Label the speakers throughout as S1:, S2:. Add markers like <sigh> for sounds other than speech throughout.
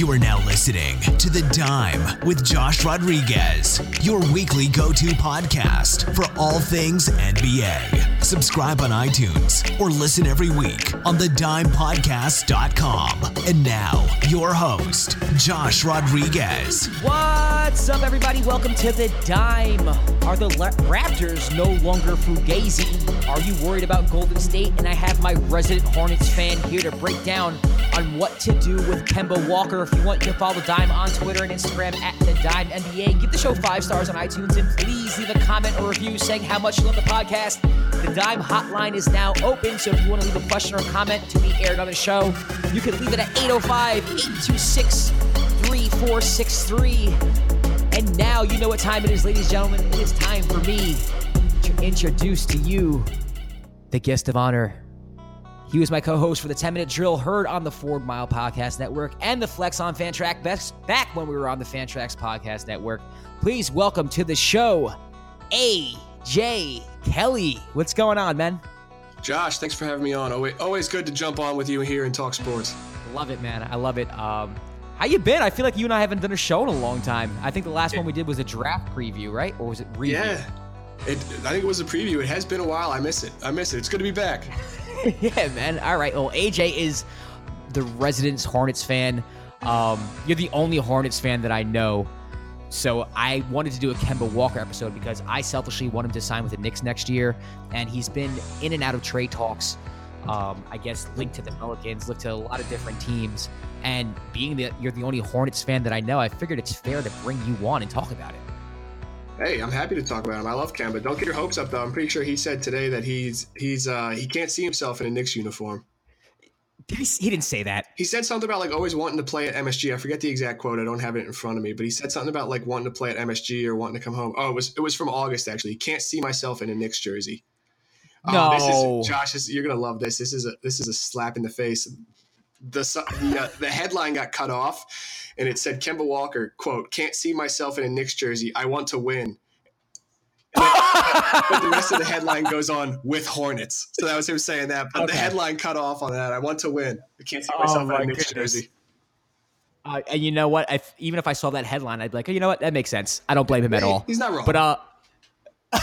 S1: You are now listening to The Dime with Josh Rodriguez, your weekly go to podcast for all things NBA. Subscribe on iTunes or listen every week on thedimepodcast.com. And now, your host, Josh Rodriguez.
S2: What's up, everybody? Welcome to The Dime. Are the Raptors no longer fugazi? Are you worried about Golden State? And I have my resident Hornets fan here to break down on what to do with Kemba Walker. If you want, to follow The Dime on Twitter and Instagram at The Dime NBA. Give the show five stars on iTunes and please leave a comment or review saying how much you love the podcast. The Dime hotline is now open, so if you want to leave a question or comment to be aired on the show, you can leave it at 805 826 3463. And now you know what time it is, ladies and gentlemen. It is time for me to introduce to you the guest of honor. He was my co-host for the 10 Minute Drill, heard on the Ford Mile Podcast Network and the Flex on Fantrax back when we were on the Fantrax Podcast Network. Please welcome to the show, AJ Kelly. What's going on, man?
S3: Josh, thanks for having me on. Always, always good to jump on with you here and talk sports.
S2: Love it, man. I love it. Um, how you been? I feel like you and I haven't done a show in a long time. I think the last one we did was a draft preview, right? Or was it review?
S3: Yeah, it, I think it was a preview. It has been a while. I miss it. I miss it. It's good to be back. <laughs>
S2: yeah, man. All right. Well, AJ is the resident Hornets fan. Um, you're the only Hornets fan that I know. So I wanted to do a Kemba Walker episode because I selfishly want him to sign with the Knicks next year, and he's been in and out of trade talks. Um, I guess linked to the Pelicans, linked to a lot of different teams. And being that you're the only Hornets fan that I know, I figured it's fair to bring you on and talk about it.
S3: Hey, I'm happy to talk about him. I love Kemba. Don't get your hopes up though. I'm pretty sure he said today that he's he's uh he can't see himself in a Knicks uniform.
S2: Did he, he didn't say that.
S3: He said something about like always wanting to play at MSG. I forget the exact quote. I don't have it in front of me, but he said something about like wanting to play at MSG or wanting to come home. Oh, it was it was from August actually. Can't see myself in a Knicks jersey.
S2: No,
S3: oh, this is Josh. This, you're gonna love this. This is a this is a slap in the face. The the, uh, the headline got cut off, and it said Kemba Walker quote Can't see myself in a Knicks jersey. I want to win. But the rest of the headline goes on with Hornets. So that was him saying that. But okay. the headline cut off on that. I want to win. I can't see myself oh, in a Knicks jersey.
S2: Uh, and you know what? If, even if I saw that headline, I'd be like, oh, you know what? That makes sense. I don't blame him at all.
S3: He's not wrong.
S2: But uh, <laughs>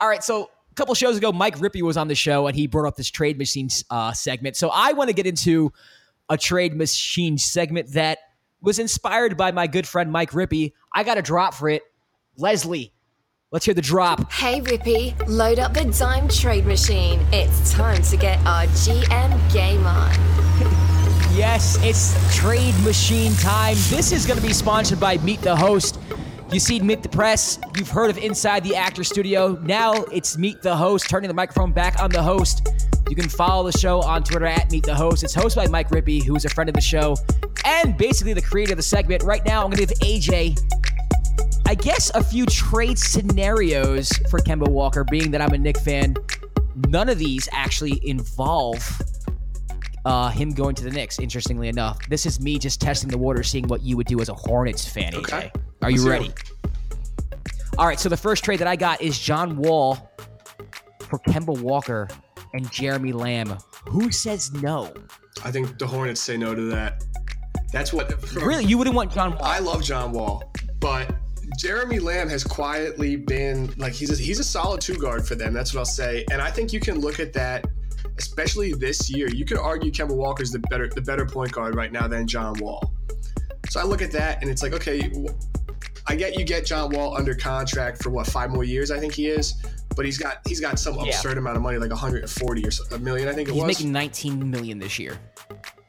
S2: all right. So a couple shows ago, Mike Rippey was on the show and he brought up this trade machine uh, segment. So I want to get into a trade machine segment that was inspired by my good friend Mike Rippey. I got a drop for it. Leslie, let's hear the drop.
S4: Hey Rippey, load up the Dime Trade Machine. It's time to get our GM game on. <laughs>
S2: yes, it's trade machine time. This is going to be sponsored by Meet the Host. You see Meet the Press. You've heard of Inside the Actor Studio. Now it's Meet the Host, turning the microphone back on the host. You can follow the show on Twitter at Meet the Host. It's hosted by Mike Rippey, who is a friend of the show and basically the creator of the segment. Right now, I'm going to give AJ, I guess, a few trade scenarios for Kemba Walker, being that I'm a Knick fan. None of these actually involve uh, him going to the Knicks, interestingly enough. This is me just testing the water, seeing what you would do as a Hornets fan, AJ. Okay. Are you ready? All right, so the first trade that I got is John Wall for Kemba Walker and Jeremy Lamb. Who says no?
S3: I think the Hornets say no to that. That's what.
S2: Really, you wouldn't want John Wall?
S3: I love John Wall, but Jeremy Lamb has quietly been like he's a, he's a solid two guard for them. That's what I'll say. And I think you can look at that, especially this year. You could argue Kemba Walker's the better the better point guard right now than John Wall. So I look at that and it's like, okay, I get you get John Wall under contract for what five more years? I think he is but he's got he's got some absurd yeah. amount of money, like 140 or so, a million. I think it
S2: he's
S3: was.
S2: He's making 19 million this year.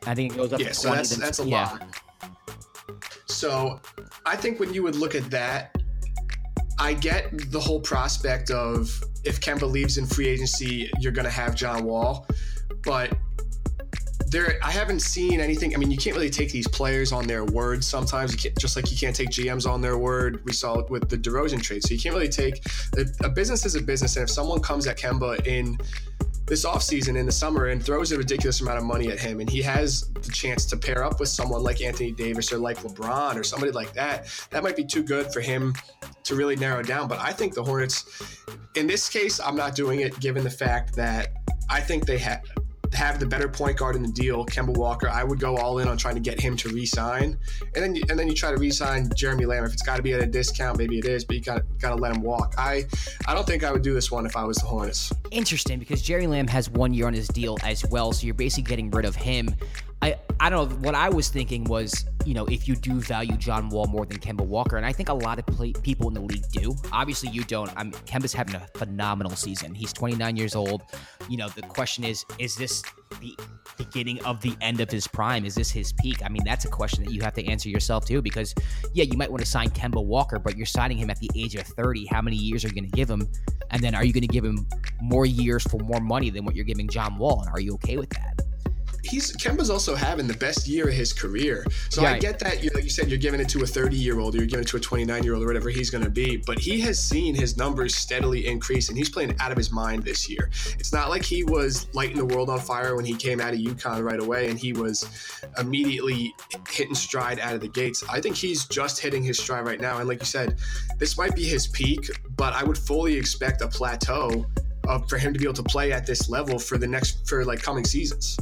S2: I think it goes up.
S3: Yeah,
S2: to
S3: so that's that's a yeah. lot. So, I think when you would look at that, I get the whole prospect of if Kemba leaves in free agency, you're going to have John Wall, but there I haven't seen anything. I mean, you can't really take these players on their word sometimes. You can't, just like you can't take GMs on their word. We saw it with the DeRozan trade. So you can't really take a, a business is a business. And if someone comes at Kemba in this offseason in the summer and throws a ridiculous amount of money at him and he has the chance to pair up with someone like Anthony Davis or like LeBron or somebody like that, that might be too good for him to really narrow down. But I think the Hornets, in this case, I'm not doing it given the fact that I think they have have the better point guard in the deal, Kemba Walker, I would go all in on trying to get him to re-sign, and then you, and then you try to re-sign Jeremy Lamb. If it's got to be at a discount, maybe it is, but you got got to let him walk. I I don't think I would do this one if I was the Hornets.
S2: Interesting because Jerry Lamb has one year on his deal as well, so you're basically getting rid of him. I, I don't know. What I was thinking was, you know, if you do value John Wall more than Kemba Walker, and I think a lot of play, people in the league do. Obviously, you don't. I'm Kemba's having a phenomenal season. He's 29 years old. You know, the question is, is this the beginning of the end of his prime? Is this his peak? I mean, that's a question that you have to answer yourself too, because yeah, you might want to sign Kemba Walker, but you're signing him at the age of 30. How many years are you going to give him? And then are you going to give him more years for more money than what you're giving John Wall? And are you okay with that?
S3: He's Kemba's also having the best year of his career. So yeah. I get that you like you said you're giving it to a 30 year old, or you're giving it to a 29 year old, or whatever he's going to be. But he has seen his numbers steadily increase, and he's playing out of his mind this year. It's not like he was lighting the world on fire when he came out of UConn right away, and he was immediately hitting stride out of the gates. I think he's just hitting his stride right now, and like you said, this might be his peak, but I would fully expect a plateau. Of, for him to be able to play at this level for the next for like coming seasons.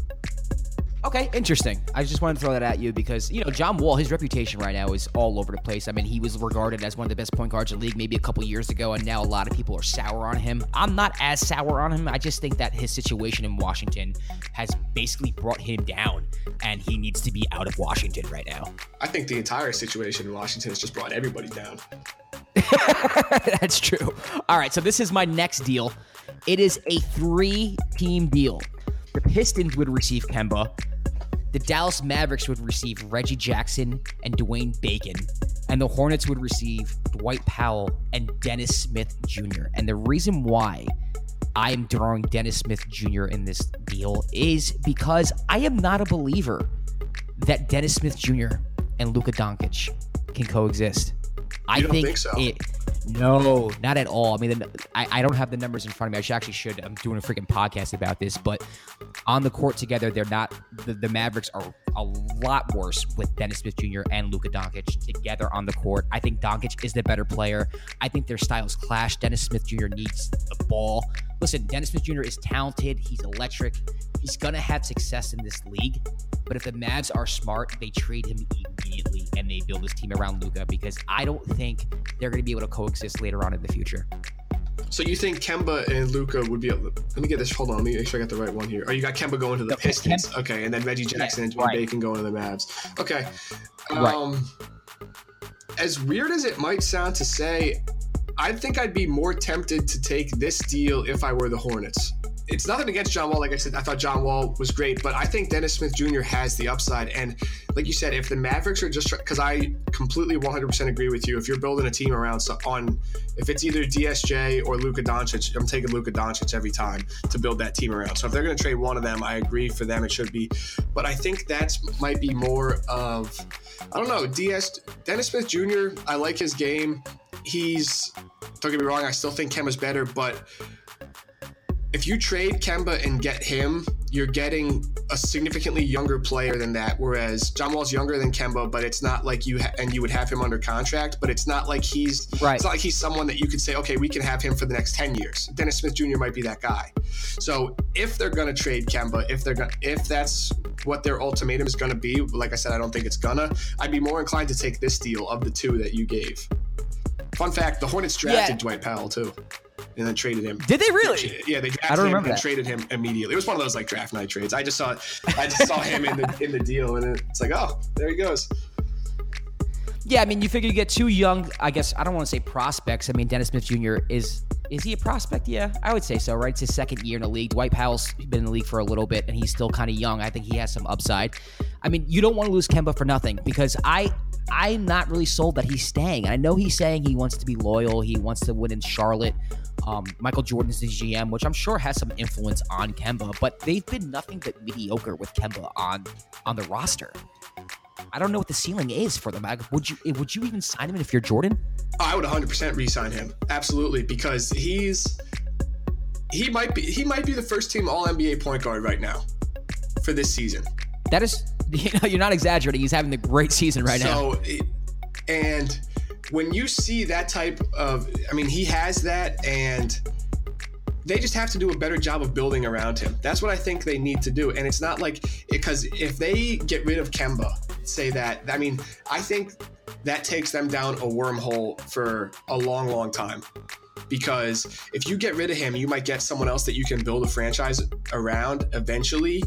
S2: Okay, interesting. I just wanted to throw that at you because, you know, John Wall, his reputation right now is all over the place. I mean, he was regarded as one of the best point guards in the league maybe a couple years ago, and now a lot of people are sour on him. I'm not as sour on him. I just think that his situation in Washington has basically brought him down, and he needs to be out of Washington right now.
S3: I think the entire situation in Washington has just brought everybody down. <laughs>
S2: That's true. All right, so this is my next deal. It is a three team deal. The Pistons would receive Kemba the Dallas Mavericks would receive Reggie Jackson and Dwayne Bacon, and the Hornets would receive Dwight Powell and Dennis Smith Jr. And the reason why I am drawing Dennis Smith Jr. in this deal is because I am not a believer that Dennis Smith Jr. and Luka Doncic can coexist.
S3: I think, think so. it
S2: no, not at all. I mean, I, I don't have the numbers in front of me. I should, actually should. I'm doing a freaking podcast about this, but on the court together, they're not. The, the Mavericks are a lot worse with Dennis Smith Jr. and Luka Doncic together on the court. I think Doncic is the better player. I think their styles clash. Dennis Smith Jr. needs the ball. Listen, Dennis Smith Jr. is talented. He's electric. He's gonna have success in this league. But if the Mavs are smart, they trade him immediately and they build this team around Luka because I don't think they're going to be able to coexist later on in the future.
S3: So you think Kemba and Luka would be able? To, let me get this. Hold on. Let me make sure I got the right one here. Oh, you got Kemba going to the, the Pistons. Kemba. Okay, and then Reggie Jackson yeah, and Dwayne right. Bacon going to the Mavs. Okay. Um, right. As weird as it might sound to say, I think I'd be more tempted to take this deal if I were the Hornets it's nothing against John Wall. Like I said, I thought John Wall was great, but I think Dennis Smith Jr. has the upside. And like you said, if the Mavericks are just because I completely 100% agree with you. If you're building a team around so on, if it's either DSJ or Luka Doncic, I'm taking Luka Doncic every time to build that team around. So if they're going to trade one of them, I agree for them it should be. But I think that might be more of I don't know. DS Dennis Smith Jr. I like his game. He's don't get me wrong. I still think Kemba's better, but if you trade Kemba and get him, you're getting a significantly younger player than that. Whereas John Wall's younger than Kemba, but it's not like you ha- and you would have him under contract. But it's not like he's right. It's not like he's someone that you could say, okay, we can have him for the next ten years. Dennis Smith Jr. might be that guy. So if they're gonna trade Kemba, if they're gonna, if that's what their ultimatum is gonna be, like I said, I don't think it's gonna. I'd be more inclined to take this deal of the two that you gave. Fun fact: the Hornets drafted yeah. Dwight Powell too and then traded him.
S2: Did they really?
S3: Yeah, they drafted him and that. traded him immediately. It was one of those like draft night trades. I just saw I just saw him in the in the deal, and it's like, oh, there he goes.
S2: Yeah, I mean, you figure you get two young. I guess I don't want to say prospects. I mean, Dennis Smith Jr. is is he a prospect? Yeah, I would say so. Right, it's his second year in the league. Dwight Powell's been in the league for a little bit, and he's still kind of young. I think he has some upside. I mean, you don't want to lose Kemba for nothing because I I'm not really sold that he's staying. I know he's saying he wants to be loyal. He wants to win in Charlotte. Um, Michael Jordan's the GM, which I'm sure has some influence on Kemba, but they've been nothing but mediocre with Kemba on on the roster. I don't know what the ceiling is for them. Would you eh, would you even sign him if you're Jordan?
S3: Oh, I would 100% re-sign him. Absolutely, because he's he might be he might be the first team All NBA point guard right now for this season.
S2: That is, <laughs> you know, you're not exaggerating. He's having the great season right so,
S3: now. So, and when you see that type of, I mean, he has that, and they just have to do a better job of building around him. That's what I think they need to do. And it's not like eh, because if they get rid of Kemba, say that, I mean, I think that takes them down a wormhole for a long, long time. Because if you get rid of him, you might get someone else that you can build a franchise around eventually.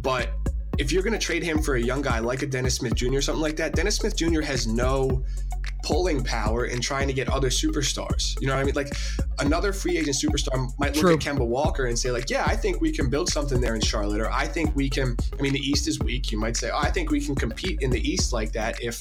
S3: But if you're going to trade him for a young guy like a Dennis Smith Jr. or something like that, Dennis Smith Jr. has no pulling power in trying to get other superstars. You know what I mean? Like another free agent superstar might look True. at Kemba Walker and say, like, yeah, I think we can build something there in Charlotte, or I think we can. I mean, the East is weak. You might say, oh, I think we can compete in the East like that if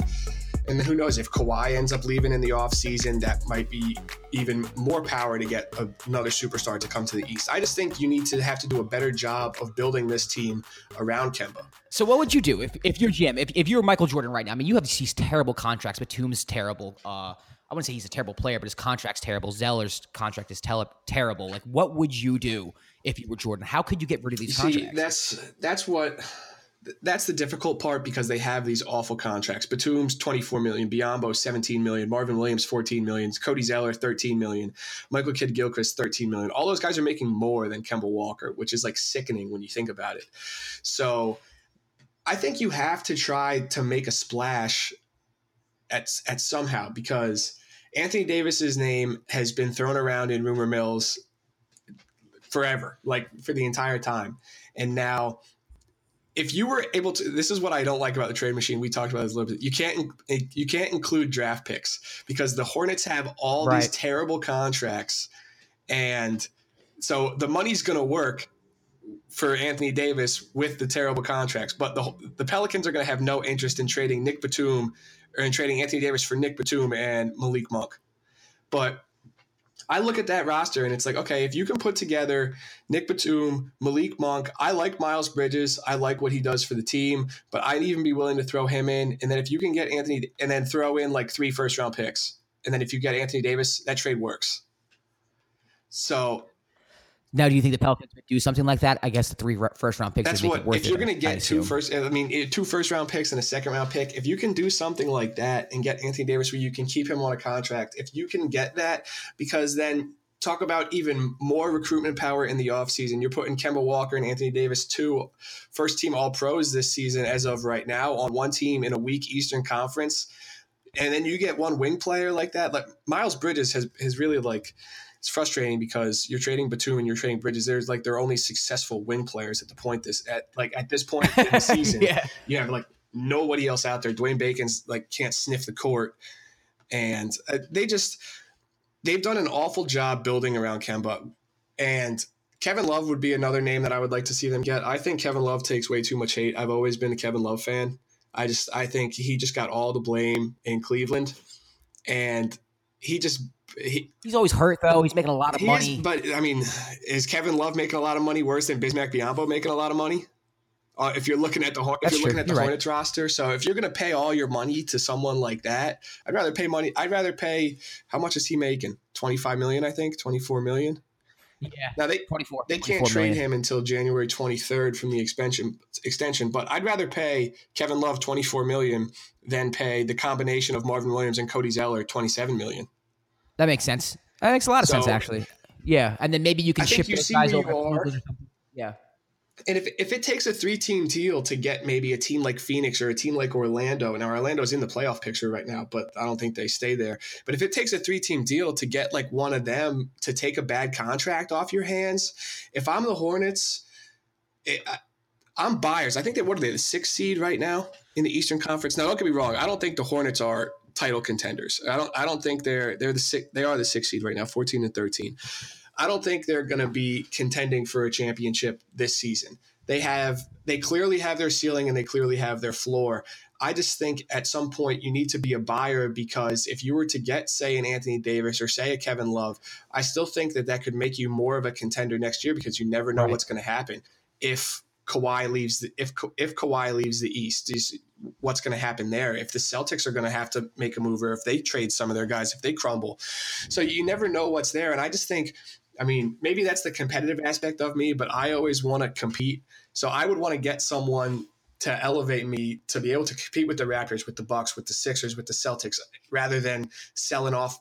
S3: and who knows if Kawhi ends up leaving in the offseason, that might be even more power to get another superstar to come to the East. I just think you need to have to do a better job of building this team around Kemba.
S2: So what would you do if, if you're Jim, if, if you're Michael Jordan right now? I mean, you have these terrible contracts. but Batum's terrible. Uh, I wouldn't say he's a terrible player, but his contract's terrible. Zeller's contract is tel- terrible. Like, what would you do if you were Jordan? How could you get rid of these
S3: See, contracts? That's that's what that's the difficult part because they have these awful contracts. Batum's 24 million, Biyombo 17 million, Marvin Williams 14 million, Cody Zeller 13 million, Michael Kidd Gilchrist 13 million. All those guys are making more than Kemba Walker, which is like sickening when you think about it. So I think you have to try to make a splash at at somehow because Anthony Davis's name has been thrown around in rumor mills forever, like for the entire time. And now if you were able to this is what i don't like about the trade machine we talked about this a little bit you can't you can't include draft picks because the hornets have all right. these terrible contracts and so the money's going to work for anthony davis with the terrible contracts but the, the pelicans are going to have no interest in trading nick batum or in trading anthony davis for nick batum and malik monk but I look at that roster and it's like, okay, if you can put together Nick Batum, Malik Monk, I like Miles Bridges. I like what he does for the team, but I'd even be willing to throw him in. And then if you can get Anthony and then throw in like three first round picks, and then if you get Anthony Davis, that trade works. So
S2: now, do you think the Pelicans would do something like that? I guess the three first round picks.
S3: That's what if you're going to get two first. I mean, two first round picks and a second round pick. If you can do something like that and get Anthony Davis, where you can keep him on a contract, if you can get that, because then talk about even more recruitment power in the offseason. You're putting Kemba Walker and Anthony Davis, two first team All Pros this season as of right now, on one team in a weak Eastern Conference. And then you get one wing player like that. Like Miles Bridges has has really like it's frustrating because you're trading Batum and you're trading Bridges. There's like they're only successful wing players at the point this at like at this point in the <laughs> season. yeah. You have like nobody else out there. Dwayne Bacon's like can't sniff the court, and uh, they just they've done an awful job building around Kemba. And Kevin Love would be another name that I would like to see them get. I think Kevin Love takes way too much hate. I've always been a Kevin Love fan. I just I think he just got all the blame in Cleveland, and he just he,
S2: he's always hurt though. He's making a lot of money.
S3: Is, but I mean, is Kevin Love making a lot of money worse than Bismack Biyombo making a lot of money? Uh, if you're looking at the Horn- if you're looking at the you're Hornets right. roster, so if you're going to pay all your money to someone like that, I'd rather pay money. I'd rather pay. How much is he making? Twenty five million, I think. Twenty four million.
S2: Yeah.
S3: Now they 24, they can't trade million. him until January 23rd from the extension extension, but I'd rather pay Kevin Love 24 million than pay the combination of Marvin Williams and Cody Zeller 27 million.
S2: That makes sense. That makes a lot of so, sense, actually. Yeah, and then maybe you can I ship those guys over. Yeah.
S3: And if, if it takes a three team deal to get maybe a team like Phoenix or a team like Orlando, now Orlando's in the playoff picture right now, but I don't think they stay there. But if it takes a three team deal to get like one of them to take a bad contract off your hands, if I'm the Hornets, it, I, I'm buyers. I think they what are they, the sixth seed right now in the Eastern Conference? Now, don't get me wrong. I don't think the Hornets are title contenders. I don't I don't think they're they're the six, they are the six seed right now, 14 and 13. I don't think they're going to be contending for a championship this season. They have they clearly have their ceiling and they clearly have their floor. I just think at some point you need to be a buyer because if you were to get say an Anthony Davis or say a Kevin Love, I still think that that could make you more of a contender next year because you never know right. what's going to happen. If Kawhi leaves the, if if Kawhi leaves the East, is what's going to happen there? If the Celtics are going to have to make a move, or if they trade some of their guys, if they crumble, so you never know what's there. And I just think, I mean, maybe that's the competitive aspect of me, but I always want to compete. So I would want to get someone to elevate me to be able to compete with the Raptors, with the Bucks, with the Sixers, with the Celtics, rather than selling off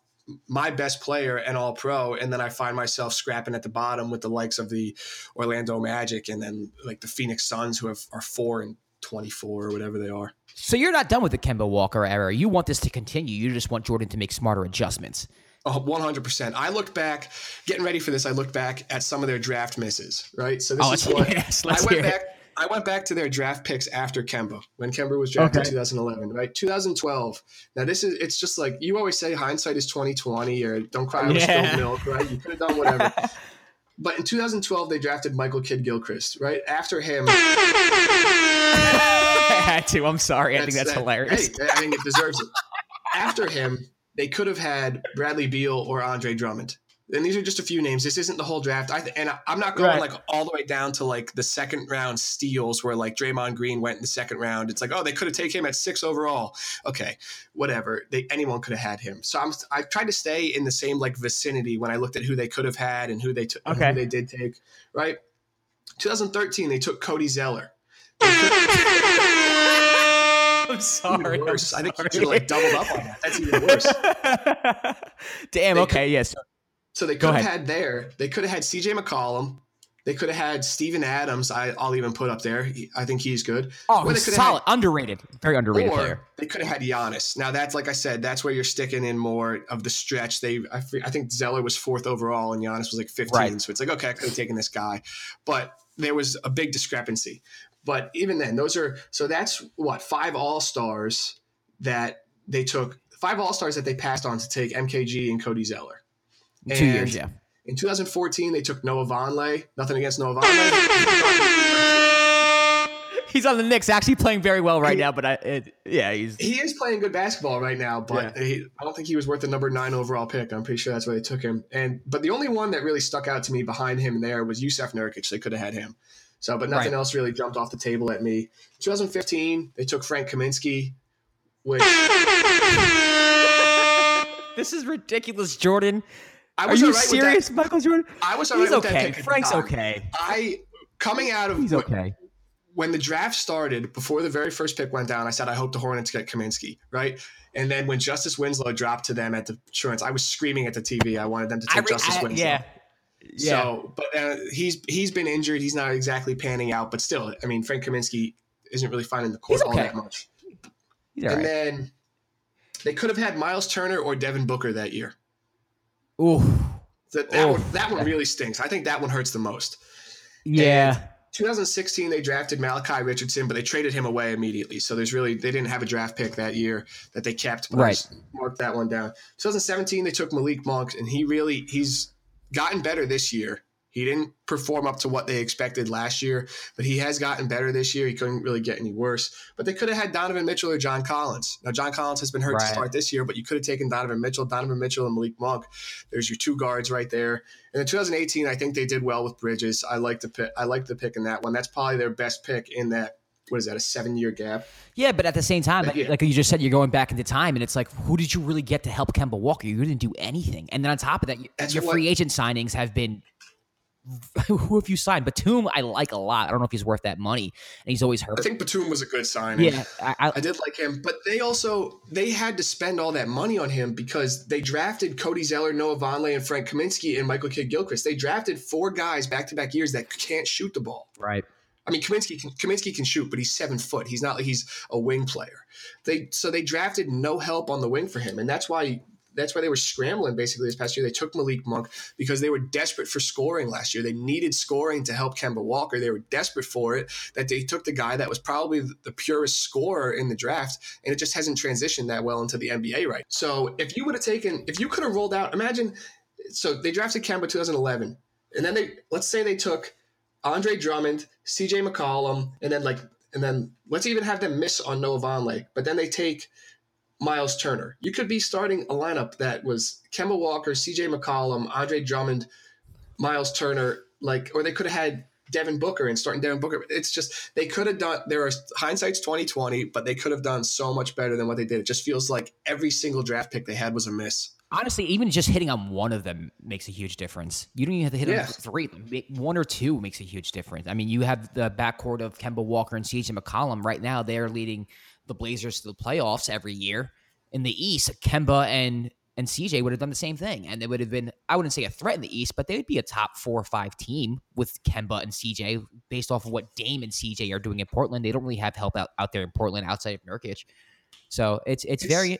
S3: my best player and all pro, and then I find myself scrapping at the bottom with the likes of the Orlando Magic and then like the Phoenix Suns who have, are four and 24 or whatever they are.
S2: So you're not done with the Kemba Walker era. You want this to continue. You just want Jordan to make smarter adjustments.
S3: Oh, 100%. I looked back, getting ready for this, I looked back at some of their draft misses, right? So this
S2: Oh,
S3: is <laughs> what
S2: yes,
S3: I went back. I went back to their draft picks after Kemba, when Kemba was drafted
S2: Okay.
S3: in 2011, right? 2012. Now this is it's just like you always say hindsight is 2020 or don't cry over
S2: Yeah.
S3: spilled milk, right? You could have done whatever. <laughs> but in 2012 they drafted Michael Kidd Gilchrist, right? After him <laughs>
S2: I had to. I'm sorry. I think that's
S3: that-
S2: hilarious.
S3: Hey, I think it deserves it. After him, they could have had Bradley Beal or Andre Drummond. And these are just a few names. This isn't the whole draft. I th- and I- I'm not going
S2: Right.
S3: like all the way down to like the second round steals where like Draymond Green went in the second round. It's like, oh, they could have taken him at six overall. Okay, whatever. They anyone could have had him. So I'm I tried to stay in the same like vicinity when I looked at who they could have had and who they took,
S2: Okay.
S3: who they did take. Right. 2013, they took Cody Zeller. <laughs>
S2: I'm sorry. I'm
S3: worse. I think you should have like doubled up on that. That's even worse. <laughs>
S2: Damn.
S3: They
S2: Okay. Yes.
S3: So they
S2: Go
S3: could have had there. They could have had C.J. McCollum. They could have had Steven Adams. I, I'll even put up there. He- I think he's good.
S2: Oh,
S3: they
S2: he's solid. Underrated. Very underrated player.
S3: they could have had Giannis. Now that's like I said. That's where you're sticking in more of the stretch. They, I, I think Zeller was fourth overall and Giannis was like 15.
S2: Right.
S3: So it's like okay, I could have taken this guy, but there was a big discrepancy. But even then, those are so that's what five All Stars that they took. Five All Stars that they passed on to take MKG and Cody Zeller.
S2: Two years. Yeah.
S3: In 2014, they took Noah Vonleh. Nothing against Noah Vonleh.
S2: He's <laughs> on the Knicks, actually playing very well right now. But I, it, yeah, he's
S3: he is playing good basketball right now, but he, I don't think he was worth the number nine overall pick. I'm pretty sure that's why they took him. And but the only one that really stuck out to me behind him there was Jusuf Nurkic. They could have had him. So, but nothing
S2: Right.
S3: else really jumped off the table at me. 2015, they took Frank Kaminsky, which <laughs>
S2: this is ridiculous, Jordan.
S3: I
S2: Are
S3: was
S2: you
S3: all right
S2: serious, Michael Jordan?
S3: I was all
S2: He's
S3: right with that
S2: okay. Frank's
S3: time.
S2: okay.
S3: I coming out of
S2: He's okay.
S3: when the draft started, before the very first pick went down, I said, I hope the Hornets get Kaminsky, right? And then when Justice Winslow dropped to them at the insurance, I was screaming at the TV. I wanted them to take Justice
S2: I-
S3: Winslow.
S2: yeah. Yeah.
S3: So, but uh, he's he's been injured. He's not exactly panning out, but still, I mean, Frank Kaminsky isn't really finding the court
S2: He's
S3: all that much.
S2: He's all
S3: and
S2: right.
S3: then they could have had Miles Turner or Devin Booker that year.
S2: Ooh.
S3: That, that,
S2: Oh.
S3: one, that one really stinks. I think that one hurts the most.
S2: Yeah.
S3: 2016 they drafted Malachi Richardson, but they traded him away immediately. So there's really they didn't have a draft pick that year that they kept. But
S2: Right.
S3: marked that one down. 2017 they took Malik Monk, and he really he's gotten better this year. He didn't perform up to what they expected last year, but he has gotten better this year. He couldn't really get any worse. But they could have had Donovan Mitchell or John Collins. Now John Collins has been hurt to start this year, but you could have taken Donovan Mitchell, Donovan Mitchell, and Malik Monk. There's your two guards right there. And in 2018, I think they did well with Bridges. I like the pick. I like the pick in that one. That's probably their best pick in that. What is that? A seven year gap.
S2: Yeah, but at the same time, like,
S3: Yeah.
S2: like you just said, you're going back into time, and it's like, who did you really get to help Kemba Walker? You didn't do anything. And then on top of that,
S3: That's
S2: your
S3: what-
S2: free agent signings have been. <laughs> who have you signed? Batum, I like a lot. I don't know if he's worth that money, and he's always hurt.
S3: I think Batum was a good signing.
S2: yeah, I, I,
S3: I did like him, but they also they had to spend all that money on him because they drafted Cody Zeller, Noah Vonleh, and Frank Kaminsky and Michael Kidd Gilchrist. They drafted four guys back to back years that can't shoot the ball.
S2: right.
S3: I mean, Kaminsky can, Kaminsky can shoot, but he's seven foot. He's not like he's a wing player. They so they drafted no help on the wing for him, and that's why that's why they were scrambling basically this past year. They took Malik Monk because they were desperate for scoring last year. They needed scoring to help Kemba Walker. They were desperate for it. That they took the guy that was probably the purest scorer in the draft, and it just hasn't transitioned that well into the NBA right. So if you would have taken, if you could have rolled out, imagine. So they drafted Kemba 2011, and then they let's say they took Andre Drummond, CJ McCollum, and then like and then let's even have them miss on Noah Vonleh, but then they take Miles Turner. You could be starting a lineup that was Kemba Walker, CJ McCollum, Andre Drummond, Miles Turner, like or they could have had Devin Booker and starting Devin Booker. It's just they could have done there are hindsight's 2020, but they could have done so much better than what they did. It just feels like every single draft pick they had was a miss.
S2: Honestly, even just hitting on one of them makes a huge difference. You don't even have to hit
S3: Yeah.
S2: on three. One or two makes a huge difference. I mean, you have the backcourt of Kemba Walker and CJ McCollum right now. They're leading the Blazers to the playoffs every year. In the East, Kemba and and CJ would have done the same thing. And they would have been, I wouldn't say a threat in the East, but they would be a top four or five team with Kemba and CJ based off of what Dame and CJ are doing in Portland. They don't really have help out, out there in Portland outside of Nurkic. So it's, it's, it's very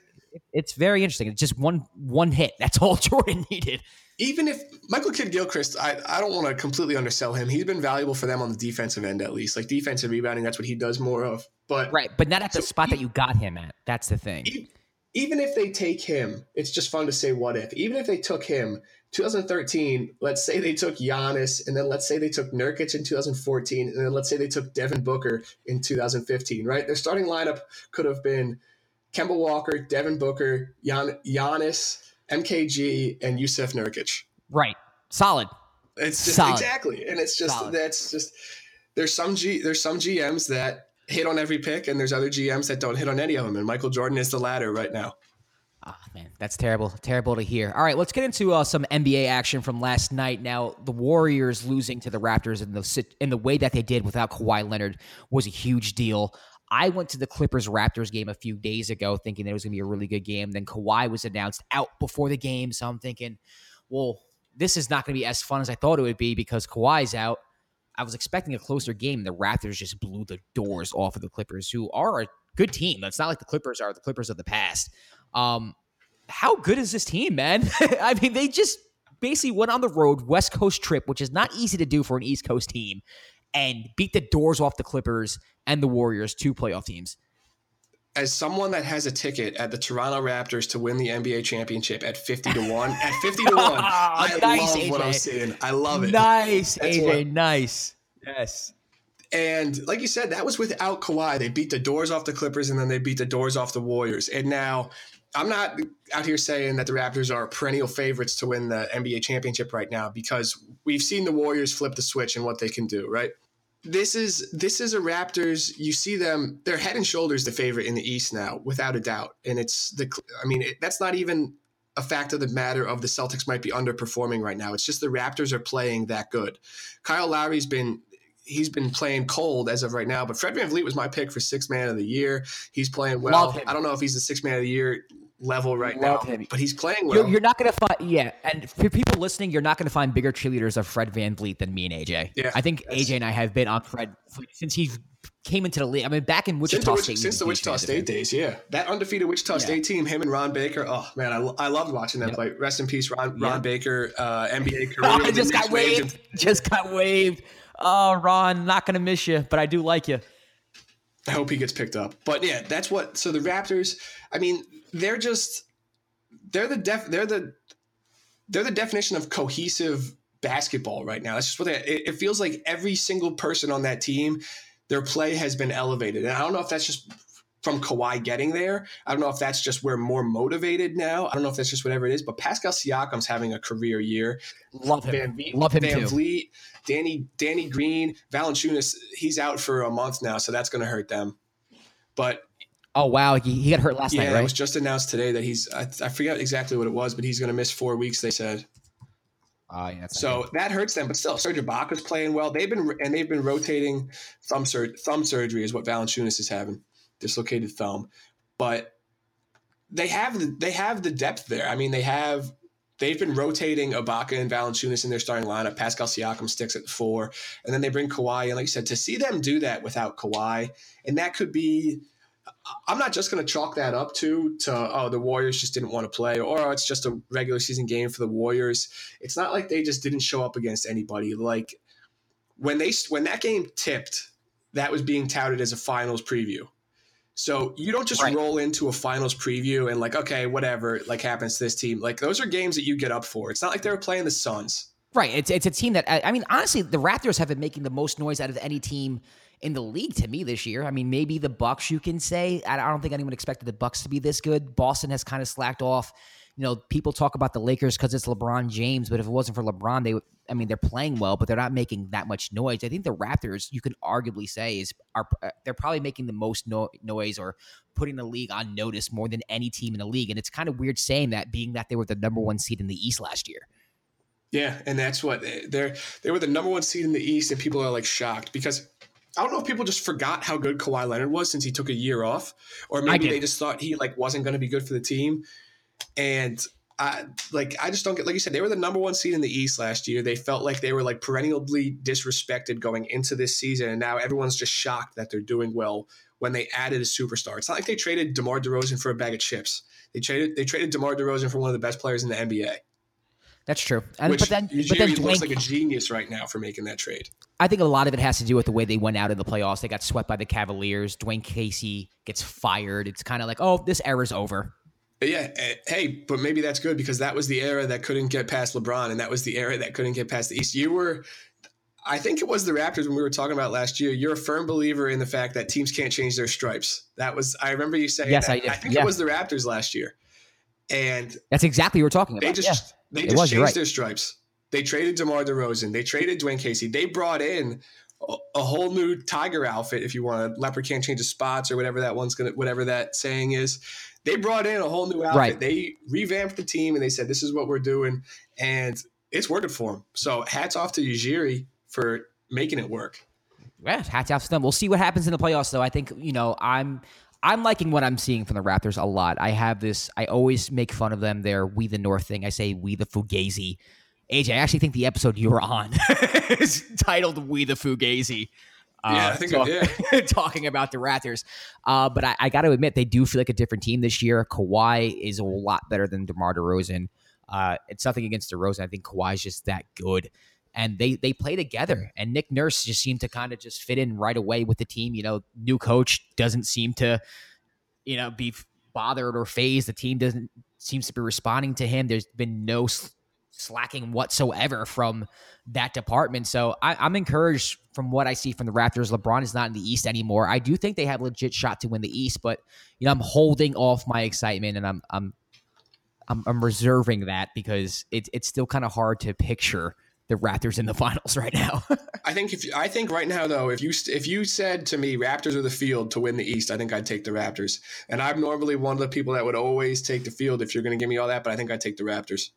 S2: it's very interesting. It's just one one hit. That's all <laughs> Jordan needed.
S3: Even if Michael Kidd Gilchrist, I, I don't want to completely undersell him. He's been valuable for them on the defensive end, at least. Like defensive rebounding, that's what he does more of. But
S2: right, but not at the so spot that you got him at. That's the thing.
S3: Even if they take him, it's just fun to say what if. Even if they took him, 2013, let's say they took Giannis, and then let's say they took Nurkic in 2014, and then let's say they took Devin Booker in 2015, right? Their starting lineup could have been – Kemba Walker, Devin Booker, Gian, Giannis, MKG, and Jusuf Nurkic.
S2: Right. Solid.
S3: It's just Solid. exactly, and it's just Solid. that's just there's some G there's some GMs that hit on every pick, and there's other GMs that don't hit on any of them, and Michael Jordan is the latter right now.
S2: Oh man, that's terrible. Terrible to hear. All right, let's get into uh, some NBA action from last night. Now, the Warriors losing to the Raptors in the in the way that they did without Kawhi Leonard was a huge deal. I went to the Clippers Raptors game a few days ago thinking that it was going to be a really good game. Then Kawhi was announced out before the game. So I'm thinking, well, this is not going to be as fun as I thought it would be because Kawhi's out. I was expecting a closer game. The Raptors just blew the doors off of the Clippers, who are a good team. It's not like the Clippers are the Clippers of the past. Um, how good is this team, man? <laughs> I mean, they just basically went on the road West Coast trip, which is not easy to do for an East Coast team, and beat the doors off the Clippers and the Warriors, two playoff teams.
S3: As someone that has a ticket at the Toronto Raptors to win the NBA championship at 50 to 1, at 50 to 1, <laughs> I nice, love AJ. what I'm seeing. I love it.
S2: Nice, That's AJ, what, nice. Yes.
S3: And like you said, that was without Kawhi. They beat the doors off the Clippers and then they beat the doors off the Warriors. And now I'm not out here saying that the Raptors are perennial favorites to win the NBA championship right now because we've seen the Warriors flip the switch and what they can do, right? This is this is a Raptors. You see them; they're head and shoulders the favorite in the East now, without a doubt. And it's the. I mean, it, that's not even a fact of the matter of the Celtics might be underperforming right now. It's just the Raptors are playing that good. Kyle Lowry's been he's been playing cold as of right now, but Fred VanVleet was my pick for six man of the year. He's playing well. I don't know if he's the six man of the year level right Love now. Him. But he's playing well.
S2: You're, you're not going to find, yeah. And for people listening, you're not going to find bigger cheerleaders of Fred Van VanVleet than me and AJ. Yeah, I think AJ and I have been on Fred since he came into the league. I mean, back in Wichita
S3: since State. since the Wichita State days, yeah. That undefeated Wichita yeah. State team, him and Ron Baker. Oh, man, I, I loved watching them yep. play. Rest in peace, Ron, Ron Baker, uh, NBA <laughs> career.
S2: I just got waved. Just got waved. Oh, Ron, not going to miss you, but I do like you.
S3: I hope he gets picked up. But yeah, that's what. So the Raptors, I mean, they're just they're the def they're the they're the definition of cohesive basketball right now. That's just what they, it, it feels like. Every single person on that team, their play has been elevated, and I don't know if that's just from Kawhi getting there. I don't know if that's just we're more motivated now. I don't know if that's just whatever it is. But Pascal Siakam's having a career year.
S2: Love him. Van, Love him
S3: Van
S2: too.
S3: Vliet, Danny Danny Green, Valanciunas. He's out for a month now, so that's going to hurt them. But
S2: Oh wow, he, he got hurt last
S3: yeah,
S2: night, right?
S3: it was just announced today that he's I, I forget exactly what it was, but he's going to miss four weeks. They said.
S2: Uh, yeah,
S3: so that hurts them, but still, Serge Ibaka's playing well. They've been and they've been rotating thumb sur- thumb surgery is what Valanciunas is having, dislocated thumb, but they have the, they have the depth there. I mean, they have they've been rotating Ibaka and Valanciunas in their starting lineup. Pascal Siakam sticks at four, and then they bring Kawhi. And like you said, to see them do that without Kawhi, and that could be I'm not just going to chalk that up to to oh the Warriors just didn't want to play or oh, it's just a regular season game for the Warriors. It's not like they just didn't show up against anybody. Like when they when that game tipped, that was being touted as a finals preview. So you don't just right. roll into a finals preview and like okay whatever like happens to this team. Like those are games that you get up for. It's not like they were playing the Suns.
S2: Right. It's it's a team that I mean honestly the Raptors have been making the most noise out of any team in the league to me this year. I mean, maybe the Bucks you can say. I don't think anyone expected the Bucks to be this good. Boston has kind of slacked off. You know, people talk about the Lakers because it's LeBron James, but if it wasn't for LeBron, they I mean, they're playing well, but they're not making that much noise. I think the Raptors, you can arguably say, is are uh, they're probably making the most no, noise or putting the league on notice more than any team in the league. And it's kind of weird saying that, being that they were the number one seed in the East last year.
S3: Yeah, and that's what they're they were the number one seed in the East, and people are like shocked because I don't know if people just forgot how good Kawhi Leonard was since he took a year off, or maybe they just thought he like wasn't going to be good for the team. And I, like I just don't get like you said they were the number one seed in the East last year. They felt like they were like perennially disrespected going into this season, and now everyone's just shocked that they're doing well when they added a superstar. It's not like they traded DeMar DeRozan for a bag of chips. They traded they traded DeMar DeRozan for one of the best players in the NBA.
S2: That's true. And,
S3: Which
S2: but then,
S3: Ujiri
S2: but then
S3: looks like a genius right now for making that trade.
S2: I think a lot of it has to do with the way they went out in the playoffs. They got swept by the Cavaliers. Dwane Casey gets fired. It's kind of like, oh, this era's over.
S3: Yeah, eh, hey, but maybe that's good because that was the era that couldn't get past LeBron, and that was the era that couldn't get past the East. You were, I think it was the Raptors when we were talking about last year. You're a firm believer in the fact that teams can't change their stripes. That was I remember you saying.
S2: Yes,
S3: that.
S2: I did.
S3: I think
S2: Yeah.
S3: it was the Raptors last year, and
S2: That's exactly what we're talking about.
S3: they just
S2: yeah.
S3: They
S2: It
S3: just
S2: was,
S3: changed
S2: right.
S3: their stripes. They traded DeMar DeRozan. They traded Dwane Casey. They brought in a, a whole new tiger outfit, if you want. Leopard can't change the spots or whatever that one's gonna, whatever that saying is. They brought in a whole new outfit.
S2: Right.
S3: They revamped the team and they said, "This is what we're doing," and it's working for them. So hats off to Ujiri for making it work.
S2: Yeah, hats off to them. We'll see what happens in the playoffs, though. I think you know I'm I'm liking what I'm seeing from the Raptors a lot. I have this. I always make fun of them. Their "We the North" thing. I say "We the Fugazi." AJ, I actually think the episode you were on <laughs> is titled "We the Fugazi."
S3: Yeah, I think
S2: yeah. <laughs> talking about the Raptors. Uh, but I, I got to admit, they do feel like a different team this year. Kawhi is a lot better than DeMar DeRozan. Uh, it's nothing against DeRozan. I think Kawhi's just that good. And they they play together. And Nick Nurse just seemed to kind of just fit in right away with the team. You know, new coach doesn't seem to, you know, be bothered or phased. The team doesn't seems to be responding to him. There's been no slacking whatsoever from that department. So I, I'm encouraged from what I see from the Raptors. LeBron is not in the East anymore. I do think they have a legit shot to win the East, but you know I'm holding off my excitement and I'm I'm I'm, I'm reserving that because it's it's still kind of hard to picture the Raptors in the <laughs> finals right now.
S3: I think if I think right now though, if you if you said to me Raptors are the field to win the East, I think I'd take the Raptors. And I'm normally one of the people that would always take the field if you're going to give me all that, but I think I'd take the Raptors.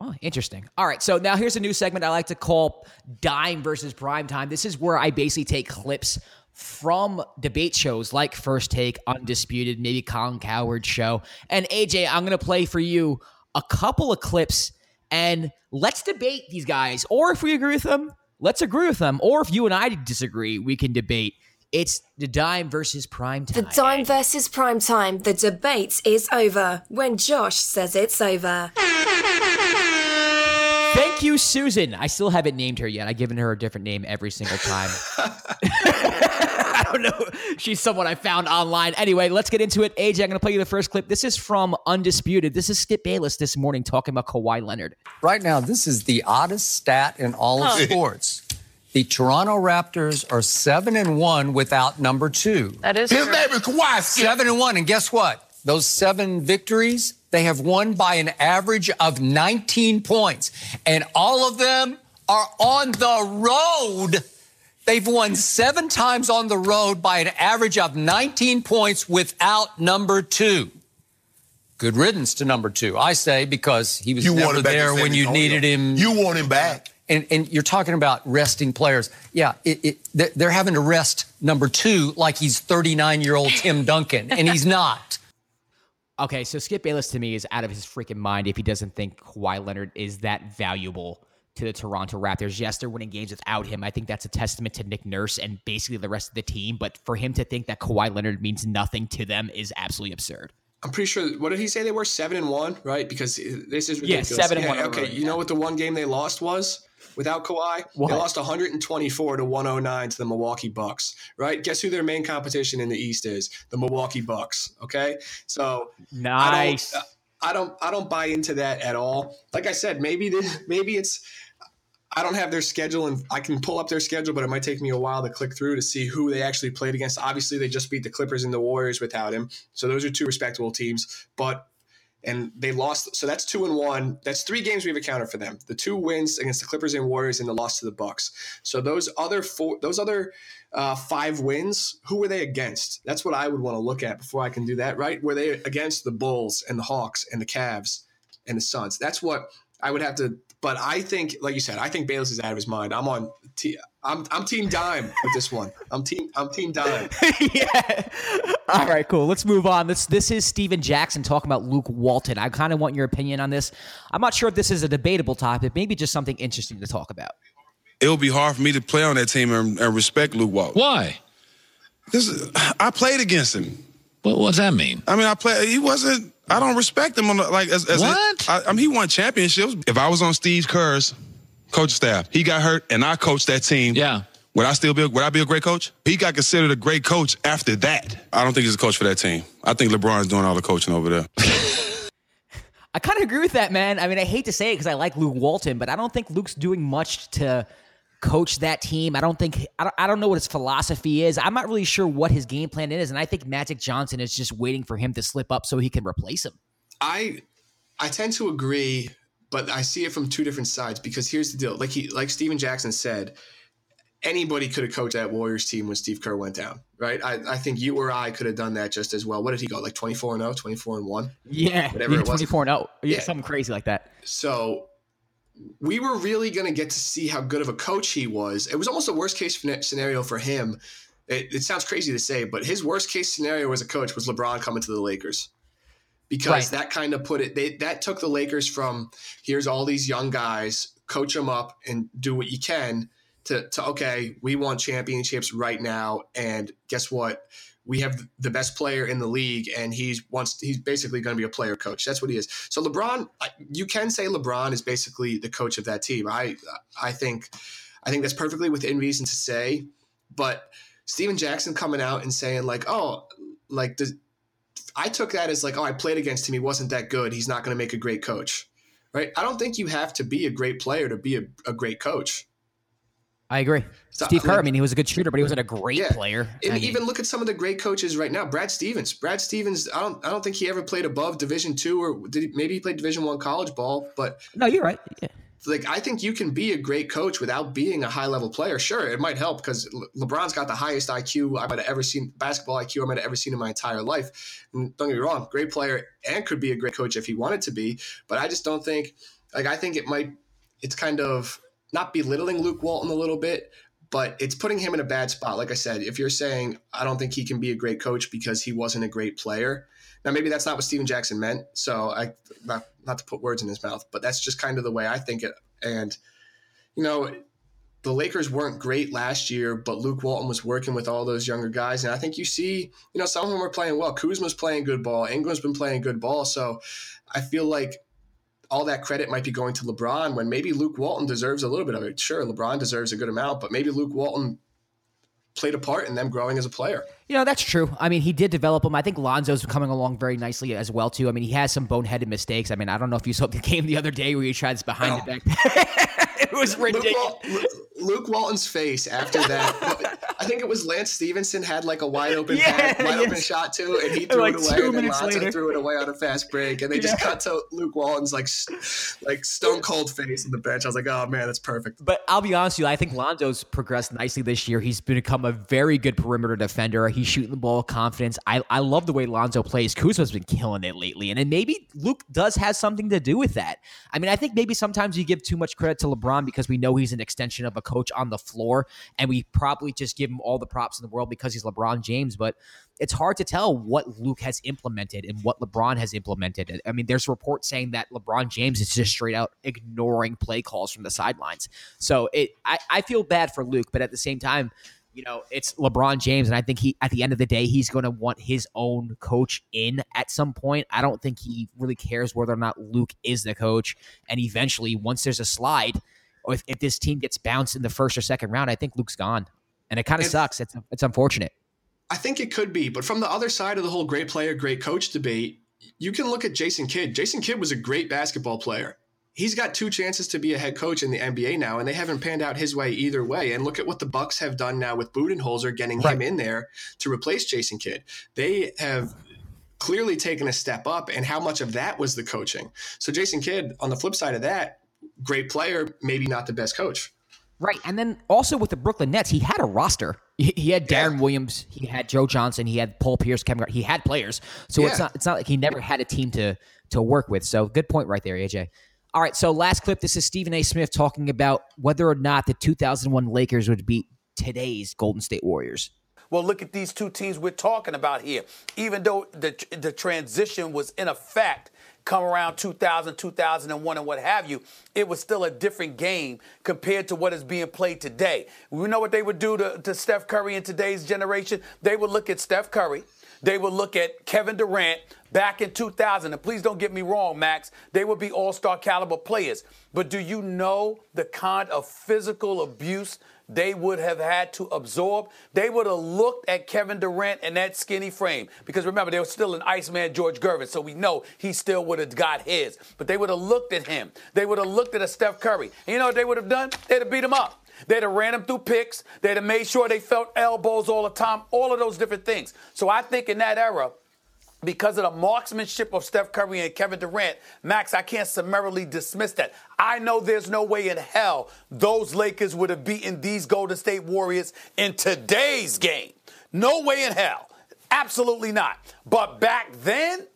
S2: Oh, interesting. All right, so now here's a new segment I like to call Dime versus Prime Time. This is where I basically take clips from debate shows like First Take, Undisputed, maybe Colin Cowherd show. And AJ, I'm going to play for you a couple of clips and let's debate these guys. Or if we agree with them, let's agree with them. Or if you and I disagree, we can debate. It's the Dime versus Prime time.
S4: The Dime versus Prime Time. The debate is over when Josh says it's over.
S2: Thank you, Susan. I still haven't named her yet. I've given her a different name every single time. <laughs> I don't know. She's someone I found online. Anyway, let's get into it. AJ, I'm going to play you the first clip. This is from Undisputed. This is Skip Bayless this morning talking about Kawhi Leonard.
S5: Right now, this is the oddest stat in all of sports. The Toronto Raptors are seven and one without number two.
S6: That is
S7: His
S6: true.
S7: name is Kawhi. Skip.
S5: Seven and one, and guess what? Those seven victories, they have won by an average of 19 points, and all of them are on the road. They've won seven times on the road by an average of 19 points without number two. Good riddance to number two, I say, because he was
S7: You
S5: never
S7: him back in
S5: there when you needed him.
S7: You want him back.
S5: And, and you're talking about resting players. Yeah, it, it, they're- they're having to rest number two like he's 39 year old Tim <laughs> Duncan, and he's not.
S2: Okay, so Skip Bayless to me is out of his freaking mind if he doesn't think Kawhi Leonard is that valuable to the Toronto Raptors. Yes, they're winning games without him. I think that's a testament to Nick Nurse and basically the rest of the team. But for him to think that Kawhi Leonard means nothing to them is absolutely absurd.
S3: I'm pretty sure. What did he say? They were seven and one, right? Because this is
S2: Yeah,
S3: ridiculous.
S2: seven and one
S3: Okay, you know what the one game they lost was without Kawhi?
S2: What?
S3: They lost 124 to 109 to the Milwaukee Bucks. Right? Guess who their main competition in the East is? The Milwaukee Bucks. Okay, so
S2: Nice.
S3: I don't, I don't, I don't buy into that at all. Like I said, maybe the, maybe it's. I don't have their schedule, and I can pull up their schedule, but it might take me a while to click through to see who they actually played against. Obviously, they just beat the Clippers and the Warriors without him, so those are two respectable teams. But and they lost, so that's two and one. That's three games we've accounted for them. The two wins against the Clippers and Warriors, and the loss to the Bucks. So those other four, those other uh, five wins, who were they against? That's what I would want to look at before I can do that. Right? Were they against the Bulls and the Hawks and the Cavs and the Suns? That's what I would have to But I think, like you said, I think Bayless is out of his mind. I'm on. T- I'm I'm team dime with this one. I'm team I'm team dime. <laughs>
S2: yeah. All right, cool. Let's move on. This this is Stephen Jackson talking about Luke Walton. I kind of want your opinion on this. I'm not sure if this is a debatable topic. Maybe just something interesting to talk about.
S6: It would be hard for me to play on that team and, and respect Luke Walton.
S7: Why?
S6: Because I played against him.
S7: What what's that mean?
S6: I mean, I played. He wasn't. I don't respect him on the, like as, as
S7: What?
S6: A, I, I mean, he won championships. If I was on Steve Kerr's coach staff, he got hurt, and I coached that team.
S7: Yeah.
S6: Would I still be? Would I be a great coach? He got considered a great coach after that. I don't think he's a coach for that team. I think LeBron's doing all the coaching over there. <laughs>
S2: I kind of agree with that, man. I mean, I hate to say it because I like Luke Walton, but I don't think Luke's doing much to coach that team. I don't think I don't, I don't know what his philosophy is. I'm not really sure what his game plan is, and I think Magic Johnson is just waiting for him to slip up so he can replace him.
S3: I I tend to agree, but I see it from two different sides because here's the deal. Like he like Stephen Jackson said, anybody could have coached that Warriors team when Steve Kerr went down, right? I, I think you or I could have done that just as well. What did he go? Like 24 and 0, 24 and 1?
S2: Yeah,
S3: Whatever it was.
S2: 24 and 0. Yeah,
S3: Yeah.
S2: something crazy like that.
S3: So we were really going to get to see how good of a coach he was. It was almost a worst case scenario for him. It, it sounds crazy to say, but his worst case scenario as a coach was LeBron coming to the Lakers. Because
S2: Right.
S3: that kind of put it, they, that took the Lakers from here's all these young guys, coach them up and do what you can to, to okay, we want championships right now. And guess what? We have the best player in the league, and he's wants he's basically going to be a player coach. That's what he is. So LeBron, you can say LeBron is basically the coach of that team. I I think I think that's perfectly within reason to say, but Stephen Jackson coming out and saying like, oh, like the, I took that as like, oh, I played against him. He wasn't that good. He's not going to make a great coach, right? I don't think you have to be a great player to be a, a great coach.
S2: I agree.
S3: So,
S2: Steve Kerr, I mean, he was a good shooter, but he wasn't a great
S3: Yeah.
S2: player.
S3: And
S2: I mean,
S3: even look at some of the great coaches right now. Brad Stevens. Brad Stevens. I don't. I don't think he ever played above Division two or did he, maybe he played Division one college ball. But
S2: no, you're right. Yeah.
S3: like, I think you can be a great coach without being a high level player. Sure, it might help because Le- LeBron's got the highest IQ I might have ever seen, basketball IQ I might have ever seen in my entire life. And don't get me wrong, great player and could be a great coach if he wanted to be. But I just don't think. Like, I think it might. It's kind of not belittling Luke Walton a little bit, but it's putting him in a bad spot. Like I said, if you're saying I don't think he can be a great coach because he wasn't a great player, now maybe that's not what Stephen Jackson meant. So I not not to put words in his mouth, but that's just kind of the way I think it. And you know, the Lakers weren't great last year, but Luke Walton was working with all those younger guys, and I think you see, you know, some of them were playing well. Kuzma's playing good ball. Ingram's been playing good ball. So I feel like all that credit might be going to LeBron when maybe Luke Walton deserves a little bit of it. Sure, LeBron deserves a good amount, but maybe Luke Walton played a part in them growing as a player.
S2: You know, that's true. I mean, he did develop him. I think Lonzo's coming along very nicely as well, too. I mean, he has some boneheaded mistakes. I mean, I don't know if you saw the <laughs> game the other day where he tried this behind the back. <laughs> it was
S3: Luke,
S2: ridiculous.
S3: Wal- Luke Walton's face after that. <laughs> I think it was Lance Stephenson had like a wide open <laughs>
S2: Yeah,
S3: pass, wide open shot too, and he threw
S2: Like
S3: it away.
S2: two
S3: and then Lonzo
S2: later.
S3: threw it away on a fast break, and they just cut to Luke Walton's like like stone cold face on the bench. I was like, oh man, that's perfect.
S2: But I'll be honest with you, I think Lonzo's progressed nicely this year. He's become a very good perimeter defender. He's shooting the ball with confidence. I, I love the way Lonzo plays. Kuzma's been killing it lately. And then maybe Luke does have something to do with that. I mean, I think maybe sometimes you give too much credit to LeBron because we know he's an extension of a coach on the floor. And we probably just give him all the props in the world because he's LeBron James. But it's hard to tell what Luke has implemented and what LeBron has implemented. I mean, there's reports saying that LeBron James is just straight out ignoring play calls from the sidelines. So it, I, I feel bad for Luke, but at the same time, you know, it's LeBron James, and I think he, at the end of the day, he's going to want his own coach in at some point. I don't think he really cares whether or not Luke is the coach. And eventually, once there's a slide, or if, if this team gets bounced in the first or second round, I think Luke's gone, and it kind of sucks. It's it's unfortunate.
S3: I think it could be, but from the other side of the whole great player, great coach debate, you can look at Jason Kidd. Jason Kidd was a great basketball player. He's got two chances to be a head coach in the NBA now, and they haven't panned out his way either way. And look at what the Bucks have done now with Budenholzer getting him in there to replace Jason Kidd. They have clearly taken a step up, and how much of that was the coaching? So Jason Kidd, on the flip side of that, great player, maybe not the best coach.
S2: Right. And then also with the Brooklyn Nets, he had a roster. He, he had Deron
S3: Yeah.
S2: Williams, he had Joe Johnson, he had Paul Pierce, Kevin Garnett. He had players. So it's not it's not like he never had a team to to work with. So good point right there, AJ. All right, so last clip. This is Stephen A. Smith talking about whether or not the 2001 Lakers would beat today's Golden State Warriors.
S7: Well, look at these two teams we're talking about here. Even though the, the transition was in effect, come around 2000, 2001, and what have you, it was still a different game compared to what is being played today. We know what they would do to, to Steph Curry in today's generation. They would look at Steph Curry. They would look at Kevin Durant back in 2000. And please don't get me wrong, Max. They would be all star caliber players. But do you know the kind of physical abuse they would have had to absorb. They would have looked at Kevin Durant and that skinny frame. Because remember, there was still an Iceman George Gervin, so we know he still would have got his. But they would have looked at him. They would have looked at a Steph Curry. And you know what they would have done? They'd have beat him up. They'd have ran him through picks. They'd have made sure they felt elbows all the time, all of those different things. So I think in that era, because of the marksmanship of Steph Curry and Kevin Durant, Max, I can't summarily dismiss that. I know there's no way in hell those Lakers would have beaten these Golden State Warriors in today's game. No way in hell. Absolutely not. But back then,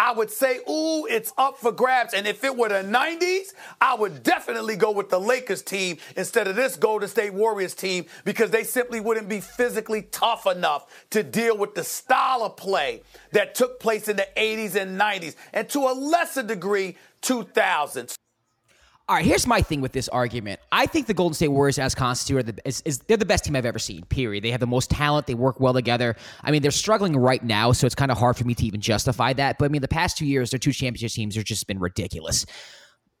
S7: I would say, ooh, it's up for grabs. And if it were the 90s, I would definitely go with the Lakers team instead of this Golden State Warriors team because they simply wouldn't be physically tough enough to deal with the style of play that took place in the 80s and 90s, and to a lesser degree, 2000s.
S2: All right, here's my thing with this argument. I think the Golden State Warriors, as constituted, the, is, is, they're the best team I've ever seen. Period. They have the most talent. They work well together. I mean, they're struggling right now, so it's kind of hard for me to even justify that. But I mean, the past two years, their two championship teams have just been ridiculous.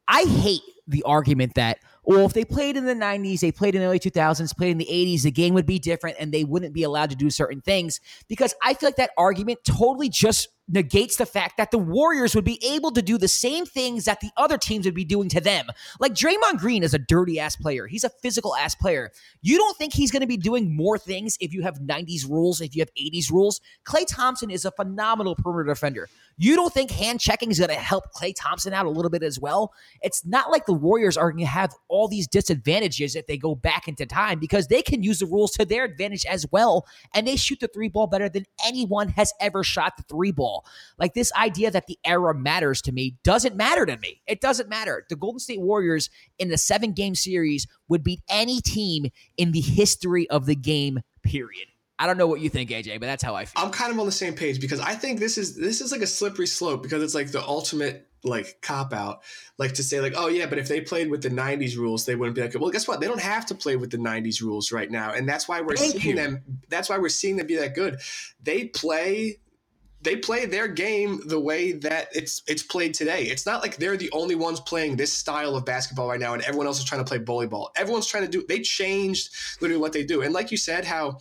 S2: I hate the argument that well, if they played in the 90s, they played in the early 2000s, played in the 80s, the game would be different and they wouldn't be allowed to do certain things because I feel like that argument totally just negates the fact that the Warriors would be able to do the same things that the other teams would be doing to them. Like Draymond Green is a dirty ass player. He's a physical ass player. You don't think he's going to be doing more things if you have 90s rules, if you have 80s rules? Klay Thompson is a phenomenal perimeter defender. You don't think hand checking is going to help Klay Thompson out a little bit as well? It's not like the Warriors are going to have all these disadvantages if they go back into time because they can use the rules to their advantage as well. And they shoot the three ball better than anyone has ever shot the three ball. Like this idea that the era matters to me doesn't matter to me. It doesn't matter. The Golden State Warriors in the seven game series would beat any team in the history of the game, period. I don't know what you think, AJ, but that's how I feel.
S3: I'm kind of on the same page because I think this is this is like a slippery slope because it's like the ultimate like cop out like to say like oh yeah but if they played with the 90s rules they wouldn't be like well guess what they don't have to play with the 90s rules right now and that's why we're Thank seeing you. them that's why we're seeing them be that good they play they play their game the way that it's it's played today. It's not like they're the only ones playing this style of basketball right now, and everyone else is trying to play volleyball. Everyone's trying to do. They changed literally what they do, and like you said, how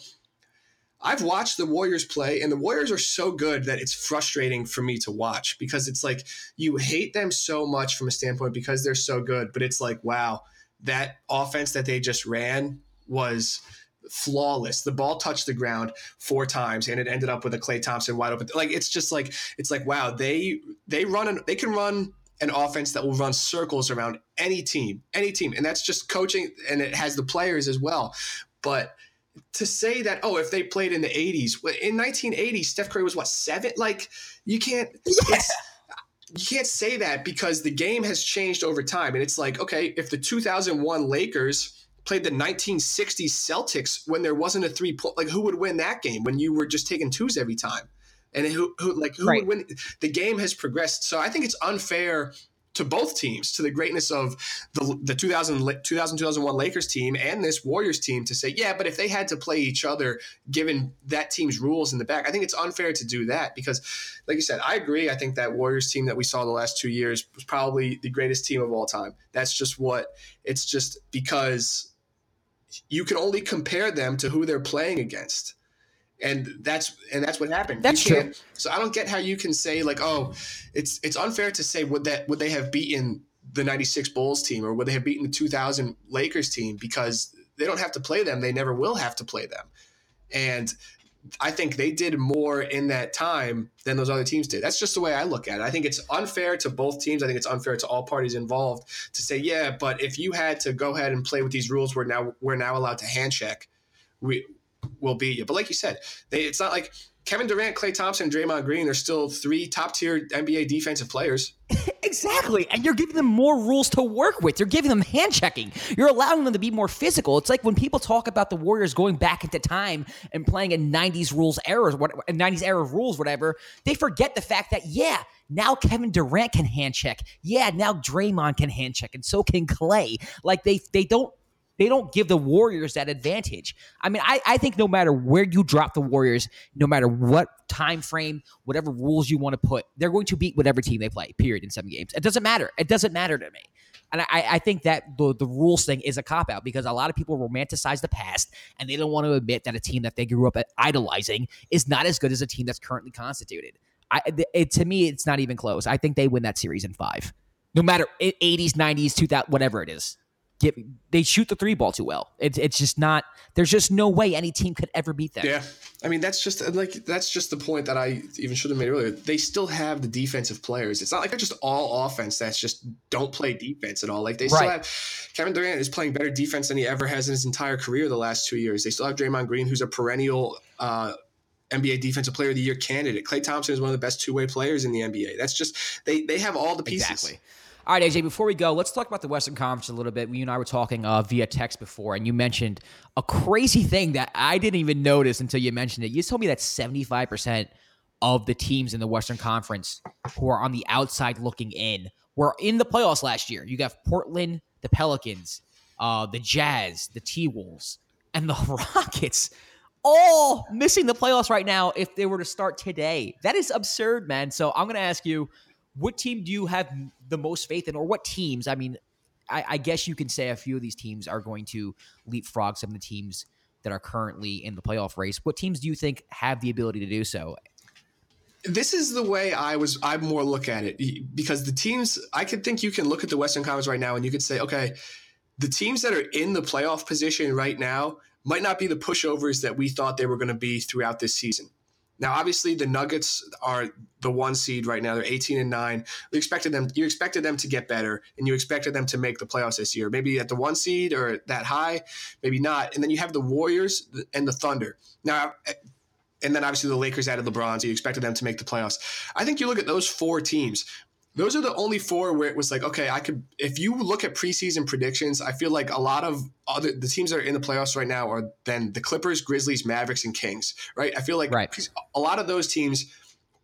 S3: I've watched the Warriors play, and the Warriors are so good that it's frustrating for me to watch because it's like you hate them so much from a standpoint because they're so good, but it's like wow, that offense that they just ran was flawless. The ball touched the ground four times, and it ended up with a Klay Thompson wide open. Like it's just like it's like wow, they they run an, they can run an offense that will run circles around any team, any team, and that's just coaching, and it has the players as well. But to say that oh, if they played in the '80s, in 1980, Steph Curry was what seven? Like you can't. Yeah. <laughs> you can't say that because the game has changed over time, and it's like okay, if the 2001 Lakers played the 1960s Celtics when there wasn't a three point. Like, who would win that game when you were just taking twos every time? And who, who like, who right. would win? The game has progressed. So I think it's unfair to both teams, to the greatness of the, the 2000, 2000, 2001 Lakers team and this Warriors team to say, yeah, but if they had to play each other, given that team's rules in the back, I think it's unfair to do that because, like you said, I agree. I think that Warriors team that we saw the last two years was probably the greatest team of all time. That's just what it's just because you can only compare them to who they're playing against and that's and that's what happened.
S2: That's true.
S3: So I don't get how you can say like, oh, it's it's unfair to say would that would they have beaten the '96 Bulls team or would they have beaten the 2000 Lakers team because they don't have to play them. They never will have to play them, and I think they did more in that time than those other teams did. That's just the way I look at it. I think it's unfair to both teams. I think it's unfair to all parties involved to say, yeah, but if you had to go ahead and play with these rules, we're now we're now allowed to hand check. We will beat you. But like you said, they, it's not like Kevin Durant, Klay Thompson, Draymond Green are still three top tier NBA defensive players. <laughs>
S2: exactly. And you're giving them more rules to work with. You're giving them hand checking. You're allowing them to be more physical. It's like when people talk about the Warriors going back into time and playing in 90s rules errors, what uh, 90s era rules, whatever, they forget the fact that, yeah, now Kevin Durant can hand check. Yeah, now Draymond can hand check, and so can Klay. Like they they don't they don't give the Warriors that advantage. I mean, I, I think no matter where you drop the Warriors, no matter what time frame, whatever rules you want to put, they're going to beat whatever team they play, period, in seven games. It doesn't matter. It doesn't matter to me. And I, I think that the, the rules thing is a cop out because a lot of people romanticize the past and they don't want to admit that a team that they grew up idolizing is not as good as a team that's currently constituted. I, it, to me, it's not even close. I think they win that series in five, no matter 80s, 90s, 2000, whatever it is get they shoot the three ball too well. It's it's just not. There's just no way any team could ever beat them.
S3: Yeah, I mean that's just like that's just the point that I even should have made earlier. They still have the defensive players. It's not like they're just all offense. That's just don't play defense at all. Like they still have Kevin Durant is playing better defense than he ever has in his entire career the last two years. They still have Draymond Green, who's a perennial. Uh, NBA Defensive Player of the Year candidate. Klay Thompson is one of the best two way players in the NBA. That's just they they have all the pieces.
S2: Exactly. All right, AJ, before we go, let's talk about the Western Conference a little bit. You and I were talking uh, via text before, and you mentioned a crazy thing that I didn't even notice until you mentioned it. You told me that 75% of the teams in the Western Conference who are on the outside looking in were in the playoffs last year. You got Portland, the Pelicans, uh, the Jazz, the T Wolves, and the <laughs> Rockets all missing the playoffs right now if they were to start today. That is absurd, man. So I'm going to ask you what team do you have the most faith in, or what teams? I mean, I, I, guess you can say a few of these teams are going to leapfrog some of the teams that are currently in the playoff race. What teams do you think have the ability to do so?
S3: This is the way I was. I more look at it because the teams. I could think you can look at the Western Conference right now and you could say, okay, the teams that are in the playoff position right now might not be the pushovers that we thought they were going to be throughout this season. Now, obviously, the Nuggets are the one seed right now. They're 18 and nine. We expected them. You expected them to get better, and you expected them to make the playoffs this year. Maybe at the one seed or that high, maybe not. And then you have the Warriors and the Thunder. Now, and then obviously the Lakers added LeBron, so you expected them to make the playoffs. I think you look at those four teams. Those are the only four where it was like, okay, I could. If you look at preseason predictions, I feel like a lot of other the teams that are in the playoffs right now are then the Clippers, Grizzlies, Mavericks, and Kings. Right? I feel like
S2: right.
S3: a lot of those teams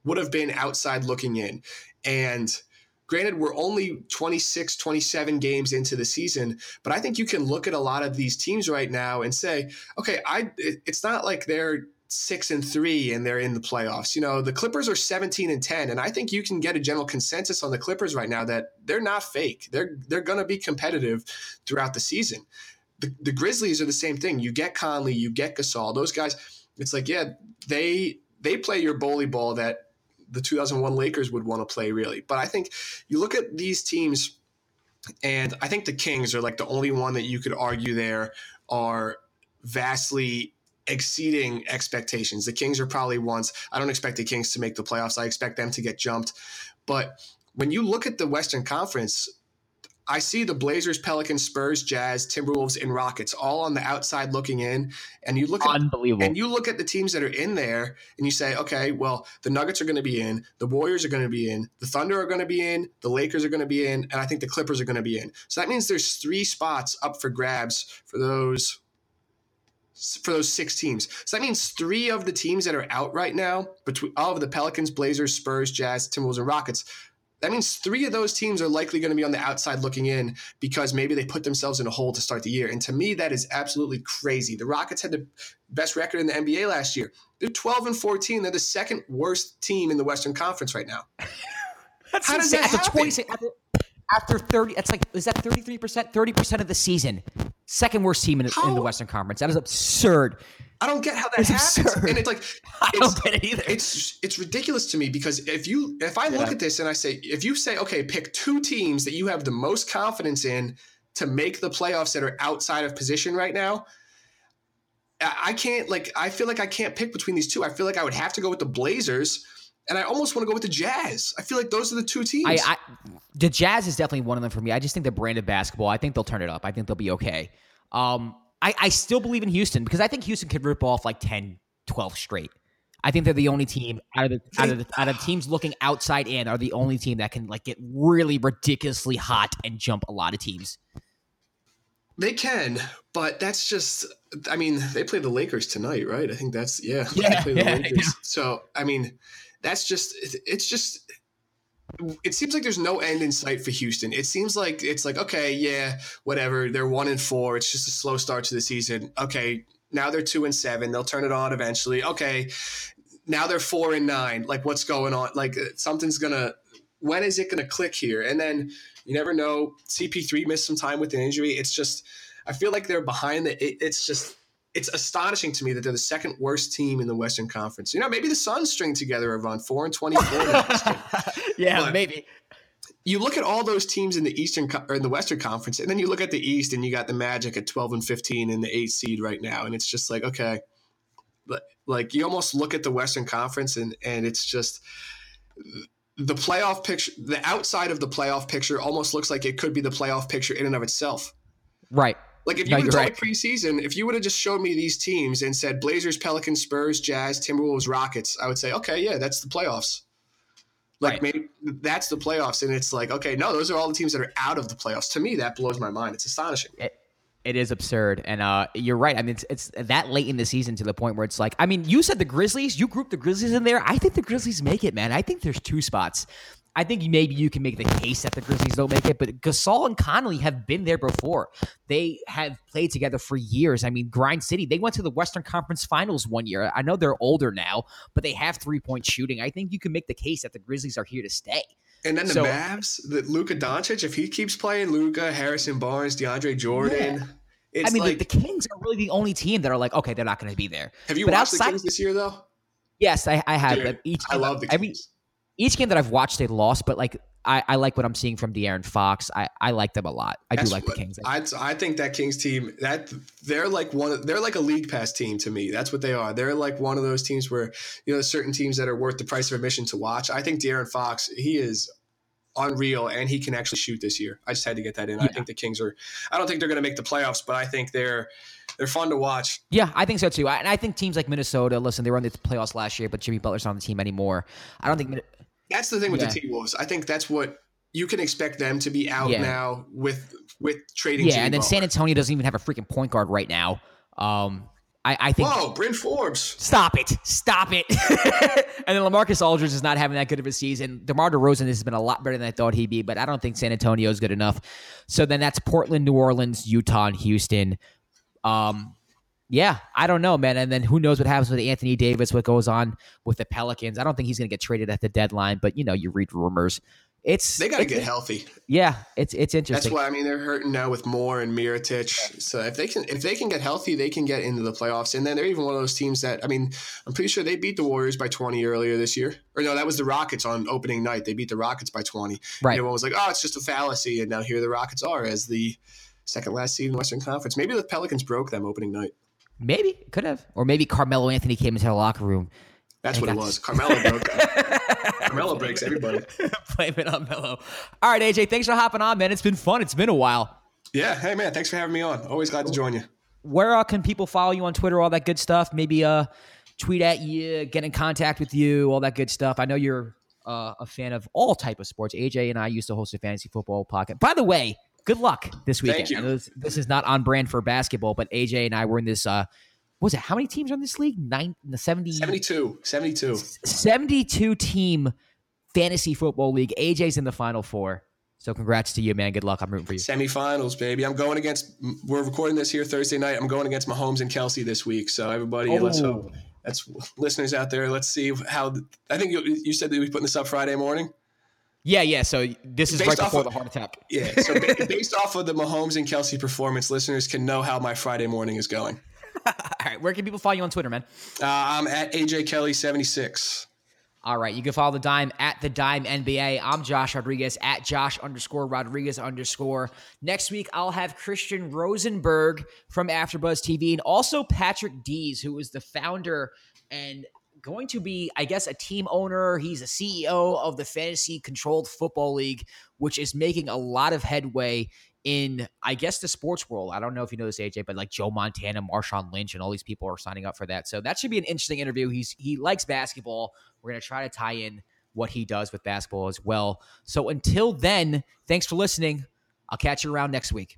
S3: would have been outside looking in, and granted we're only 26 27 games into the season but i think you can look at a lot of these teams right now and say okay i it's not like they're six and three and they're in the playoffs. You know, the Clippers are 17 and 10. And I think you can get a general consensus on the Clippers right now that they're not fake. They're they're gonna be competitive throughout the season. The, the Grizzlies are the same thing. You get Conley, you get Gasol, those guys, it's like, yeah, they they play your bully ball that the 2001 Lakers would want to play really. But I think you look at these teams and I think the Kings are like the only one that you could argue there are vastly exceeding expectations. The Kings are probably ones. I don't expect the Kings to make the playoffs. I expect them to get jumped. But when you look at the Western Conference, I see the Blazers, Pelicans, Spurs, Jazz, Timberwolves, and Rockets all on the outside looking in. And you look at. And you look at the teams that are in there, and you say, okay, well, the Nuggets are going to be in, the Warriors are going to be in, the Thunder are going to be in, the Lakers are going to be in, and I think the Clippers are going to be in. So that means there's three spots up for grabs for those for those six teams. So that means three of the teams that are out right now, between all of the Pelicans, Blazers, Spurs, Jazz, Timberwolves, and Rockets. That means three of those teams are likely going to be on the outside looking in because maybe they put themselves in a hole to start the year. And to me, that is absolutely crazy. The Rockets had the best record in the NBA last year. They're 12 and 14. They're the second worst team in the Western Conference right now. <laughs>
S2: That's How does that happen? 20, after 30 it's like is that 33% 30% of the season second worst team in, in, the western conference that is absurd
S3: i don't get how that it's happens absurd. and it's like <laughs>
S2: i don't get it either
S3: it's it's ridiculous to me because if you if i look yeah. at this and i say if you say okay pick two teams that you have the most confidence in to make the playoffs that are outside of position right now I can't like I feel like I can't pick between these two. I feel like I would have to go with the Blazers and I almost want to go with the Jazz. I feel like those are the two teams.
S2: I, I, the Jazz is definitely one of them for me. I just think the brand of basketball. I think they'll turn it up. I think they'll be okay. Um, I, I still believe in Houston because I think Houston could rip off like 10, 12 straight. I think they're the only team out of the out of the, out of teams looking outside in are the only team that can like get really ridiculously hot and jump a lot of teams.
S3: They can, but that's just. I mean, they play the Lakers tonight, right? I think that's yeah.
S2: Yeah,
S3: they play the <laughs>
S2: yeah,
S3: Lakers.
S2: yeah.
S3: So I mean, that's just. It's just. It seems like there's no end in sight for Houston. It seems like it's like okay, yeah, whatever. They're one and four. It's just a slow start to the season. Okay, now they're two and seven. They'll turn it on eventually. Okay, now they're four and nine. Like what's going on? Like uh, something's gonna. When is it gonna click here? And then you never know. CP3 missed some time with an injury. It's just. I feel like they're behind. The, it, it's just. It's astonishing to me that they're the second worst team in the Western Conference. You know, maybe the Suns string together around four and twenty-four. <laughs>
S2: yeah,
S3: But-
S2: maybe.
S3: you look at all those teams in the Eastern or in the Western Conference, and then you look at the East, and you got the Magic at twelve and fifteen in the eight seed right now, and it's just like okay, but like you almost look at the Western Conference, and and it's just the playoff picture. The outside of the playoff picture almost looks like it could be the playoff picture in and of itself.
S2: Right.
S3: Like if you
S2: No,
S3: would have
S2: right.
S3: preseason, if you would have just showed me these teams and said Blazers, Pelicans, Spurs, Jazz, Timberwolves, Rockets, I would say, okay, yeah, that's the playoffs. Like
S2: Right.
S3: maybe that's the playoffs, and it's like, okay, no, those are all the teams that are out of the playoffs. To me, that blows my mind. It's astonishing.
S2: It is absurd, and uh, you're right. I mean, it's, it's that late in the season to the point where it's like, I mean, you said the Grizzlies, you grouped the Grizzlies in there. I think the Grizzlies make it, man. I think there's two spots. I think maybe you can make the case that the Grizzlies don't make it, but Gasol and Conley have been there before. They have played together for years. I mean, Grind City, they went to the Western Conference Finals one year. I know they're older now, but they have three point shooting. I think you can make the case that the Grizzlies are here to stay.
S3: And then the
S2: So-
S3: Mavs, the Luka Doncic, if he keeps playing, Luka, Harrison Barnes, DeAndre Jordan. It's
S2: I mean,
S3: like,
S2: the, the Kings are really the only team that are like, okay, they're not going to be there.
S3: have you
S2: but
S3: watched the
S2: outside-
S3: Kings this year though?
S2: Yes, I, I have.
S3: Dude,
S2: each
S3: I love the
S2: every
S3: Kings.
S2: Each game that I've watched, they lost, but like I, I like what I'm seeing from De'Aaron Fox. I, I like them a lot. I
S3: That's
S2: do like the Kings.
S3: I, I think that Kings team that they're like one they're like a league pass team to me. That's what they are. They're like one of those teams where you know certain teams that are worth the price of admission to watch. I think De'Aaron Fox he is unreal and he can actually shoot this year. I just had to get that in. I think the Kings are. I don't think they're going to make the playoffs, but I think they're they're fun to watch.
S2: yeah, I think so too. I, and I think teams like Minnesota. Listen, they were in the playoffs last year, but Jimmy Butler's not on the team anymore. I don't think.
S3: That's the thing with
S2: Yeah.
S3: the T Wolves. I think that's what you can expect them to be out
S2: Yeah.
S3: now with with trading.
S2: Yeah,
S3: Jimmy
S2: and then San Antonio doesn't even have a freaking point guard right now. Um, I, I think.
S3: Whoa, Bryn Forbes.
S2: Stop it! Stop it! <laughs> and then LaMarcus Aldridge is not having that good of a season. DeMar DeRozan has been a lot better than I thought he'd be, but I don't think San Antonio is good enough. So then that's Portland, New Orleans, Utah, and Houston. Um, yeah, I don't know, man. And then who knows what happens with Anthony Davis? What goes on with the Pelicans? I don't think he's going to get traded at the deadline, but you know, you read rumors. It's
S3: They got to get healthy.
S2: Yeah, it's it's interesting.
S3: That's why I mean they're hurting now with Moore and Mirotic. So if they can if they can get healthy, they can get into the playoffs. And then they're even one of those teams that I mean, I'm pretty sure they beat the Warriors by 20 earlier this year. Or no, that was the Rockets on opening night. They beat the Rockets by 20.
S2: Right.
S3: And everyone was like, "Oh, it's just a fallacy." And now here the Rockets are as the second last seed in the Western Conference. Maybe the Pelicans broke them opening night.
S2: Maybe could have, or maybe Carmelo Anthony came into the locker room.
S3: That's what it was. Carmelo broke. <laughs> Carmelo breaks everybody. <laughs>
S2: Blame it on Melo. All right, AJ, thanks for hopping on, man. It's been fun. It's been a while.
S3: Yeah. Hey man, thanks for having me on. Always glad to join you.
S2: Where uh, can people follow you on Twitter? All that good stuff. Maybe uh, tweet at you, get in contact with you, all that good stuff. I know you're uh, a fan of all type of sports. AJ and I used to host a fantasy football podcast. By the way, good luck this weekend.
S3: you.
S2: This, this is not on brand for basketball, but AJ and I were in this. Uh, what was it? How many teams are in this league? Nine, 70,
S3: 72. 72.
S2: 72 team fantasy football league. AJ's in the final four. So congrats to you, man. Good luck. I'm rooting for you.
S3: Semifinals, baby. I'm going against. We're recording this here Thursday night. I'm going against Mahomes and Kelce this week. So everybody, let's
S2: Oh.
S3: hope. That's listeners out there. Let's see how. I think you, you said that we putting this up Friday morning.
S2: Yeah, yeah. So this is
S3: Based
S2: right
S3: off
S2: before
S3: of-
S2: the heart attack.
S3: Yeah. So <laughs> based off of the Mahomes and Kelce performance, listeners can know how my Friday morning is going. <laughs>
S2: All right, where can people follow you on Twitter, man?
S3: Uh, I'm at AJ Kelly 76.
S2: All right, you can follow the Dime at the Dime NBA. I'm Josh Rodriguez at Josh underscore Rodriguez underscore. Next week, I'll have Christian Rosenberg from AfterBuzz TV and also Patrick Dees, who is the founder and going to be, I guess, a team owner. He's a CEO of the Fantasy Controlled Football League, which is making a lot of headway in, I guess, the sports world. I don't know if you know this, AJ, but like Joe Montana, Marshawn Lynch, and all these people are signing up for that. So that should be an interesting interview. He's he likes basketball. We're gonna try to tie in what he does with basketball as well. So until then, thanks for listening. I'll catch you around next week.